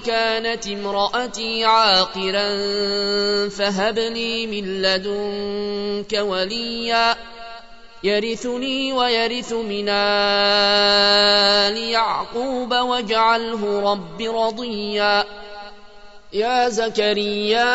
وكانت امرأتي عاقرا فهب لي من لدنك وليا. يرثني ويرث من آل يعقوب واجعله رب رضيا. يا زكريا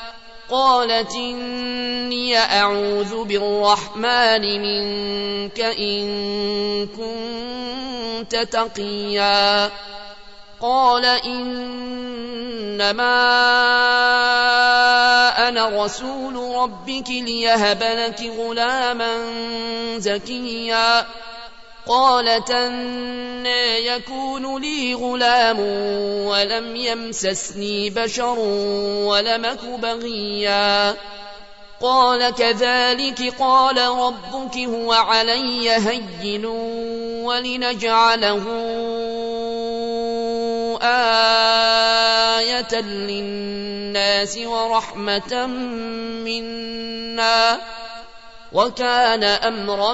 قالت إني أعوذ بالرحمن منك إن كنت تقيا. قال إنما أنا رسول ربك ليهب لك غلاما زكيا. قالت أنا يكون لي غلام ولم يمسسني بشر ولمك بغيا. قال كذلك قال ربك هو علي هين ولنجعله آية للناس ورحمة منا. وكان أمرا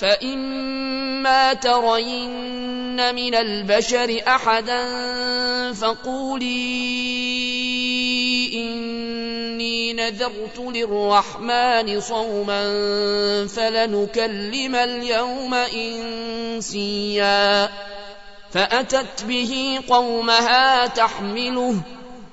فإما ترين من البشر أحدا فقولي إني نذرت للرحمن صوما فلنكلم اليوم إنسيا فأتت به قومها تحمله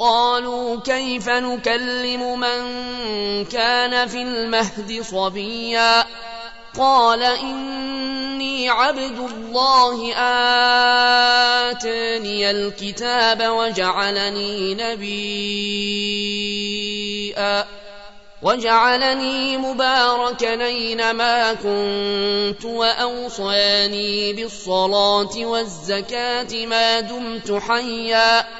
قالوا كيف نكلم من كان في المهد صبيا قال إني عبد الله آتاني الكتاب وجعلني نبيا. وجعلني مباركا أينما كنت وأوصاني بالصلاة والزكاة ما دمت حيا.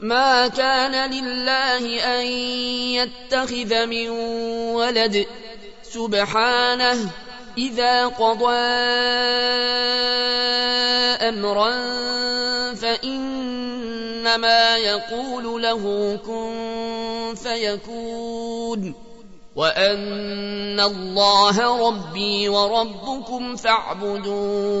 ما كان لله أن يتخذ من ولد. سبحانه إذا قضى أمرا فإنما يقول له كن فيكون. وأن الله ربي وربكم فاعبدوه.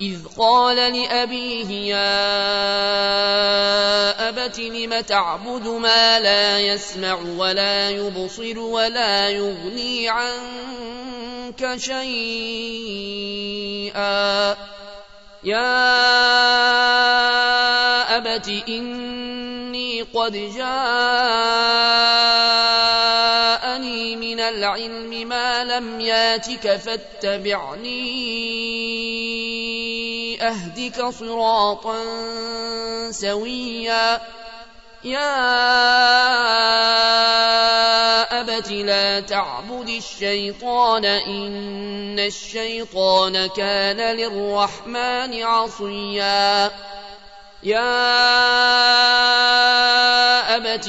إذ قال لأبيه يا أبت لم تعبد ما لا يسمع ولا يبصر ولا يغني عنك شيئا يا أبت إني قد جاءني من العلم ما لم ياتك فاتبعني. أهدك صراطا سويا. يا أبت لا تعبد الشيطان إن الشيطان كان للرحمن عصيا. يا أبت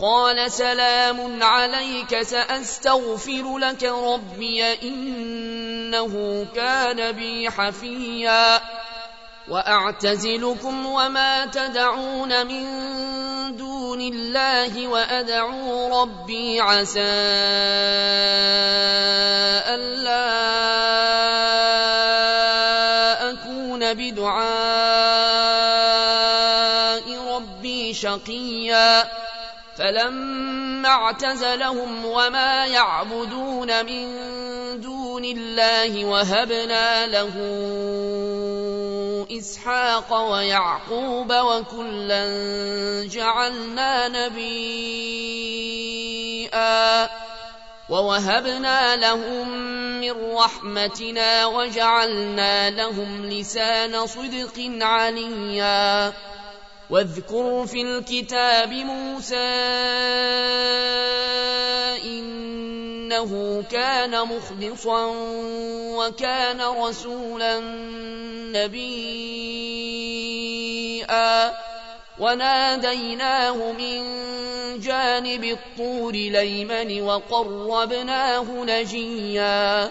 قال سلام عليك سأستغفر لك ربي إنه كان بي حفيا. وأعتزلكم وما تدعون من دون الله وأدعو ربي عسى ألا أكون بدعاء ربي شقيا. فلما اعتزلهم وما يعبدون من دون الله وهبنا له إسحاق ويعقوب وكلا جعلنا نبيئا ووهبنا لهم من رحمتنا وجعلنا لهم لسان صدق عليا واذكر في الكتاب موسى إنه كان مخلصا وكان رسولا نبيا. وناديناه من جانب الطور ليمن وقربناه نجيا.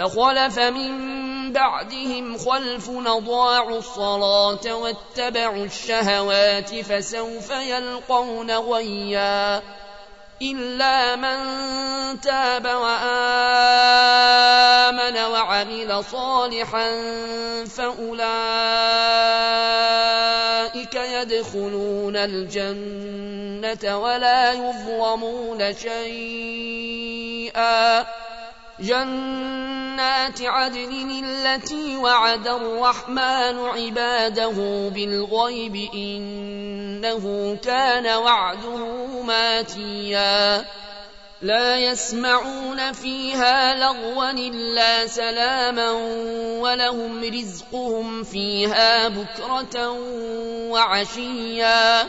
فخلف من بعدهم خلف أضاعوا الصلاة واتبعوا الشهوات فسوف يلقون غيا إلا من تاب وآمن وعمل صالحا فأولئك يدخلون الجنة ولا يظلمون شيئا جنات عدن التي وعد الرحمن عباده بالغيب إنه كان وعده ماتيا. لا يسمعون فيها لغوا إلا سلاما ولهم رزقهم فيها بكرة وعشيا.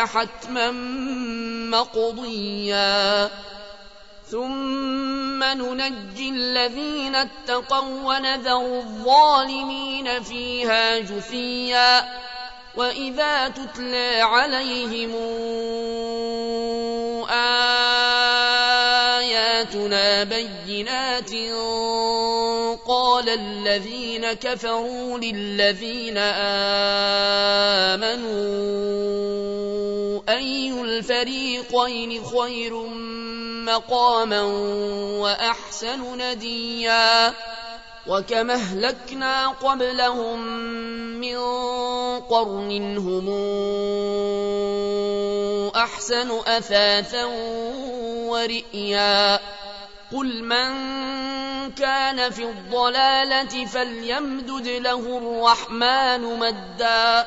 حتما مقضيا. ثم ننجي الذين اتقوا ونذر الظالمين فيها جثيا. وإذا تتلى عليهم آياتنا بينات قال الذين كفروا للذين آمنوا أي الفريقين خير مقاما وأحسن نديا وكما أهلكنا قبلهم من قرن هم أحسن أثاثا ورئيا قل من كان في الضلالة فليمدد له الرحمن مدا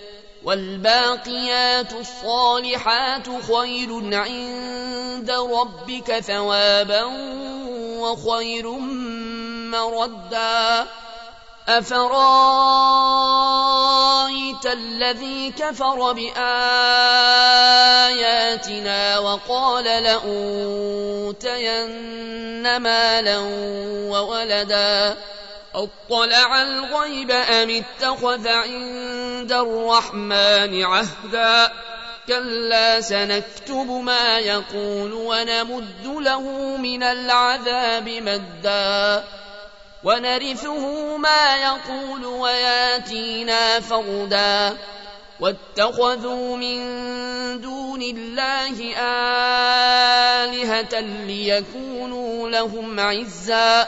والباقيات الصالحات خير عند ربك ثوابا وخير مردا. أفرأيت الذي كفر بآياتنا وقال لأوتين مالا وولدا؟ أطلع الغيب أم اتخذ عند الرحمن عهدا؟ كلا سنكتب ما يقول ونمد له من العذاب مدا. ونرثه ما يقول وياتينا فردا. واتخذوا من دون الله آلهة ليكونوا لهم عزا.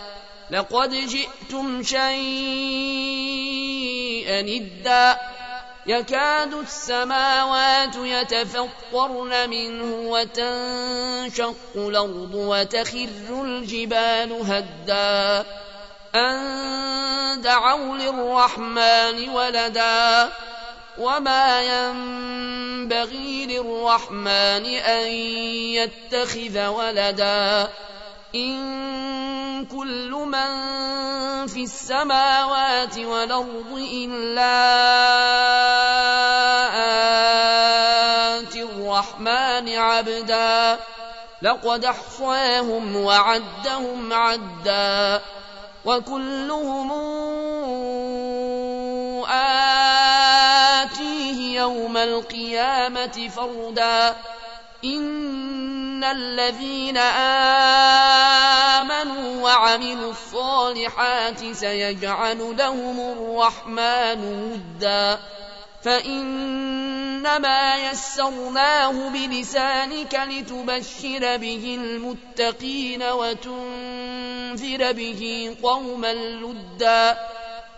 لقد جئتم شيئا إدا يكاد السماوات يتفطرن منه وتنشق الأرض وتخر الجبال هدا. أن دعوا للرحمن ولدا. وما ينبغي للرحمن أن يتخذ ولدا. إن كل من في السماوات والأرض إلا آتي الرحمن عبدا. لقد أحصاهم وعدهم عدا. وكلهم آتيه يوم القيامة فردا. إن الذين آمنوا وعملوا الصالحات سيجعل لهم الرحمن ودا فإنما يسرناه بلسانك لتبشر به المتقين وتنذر به قوما لدا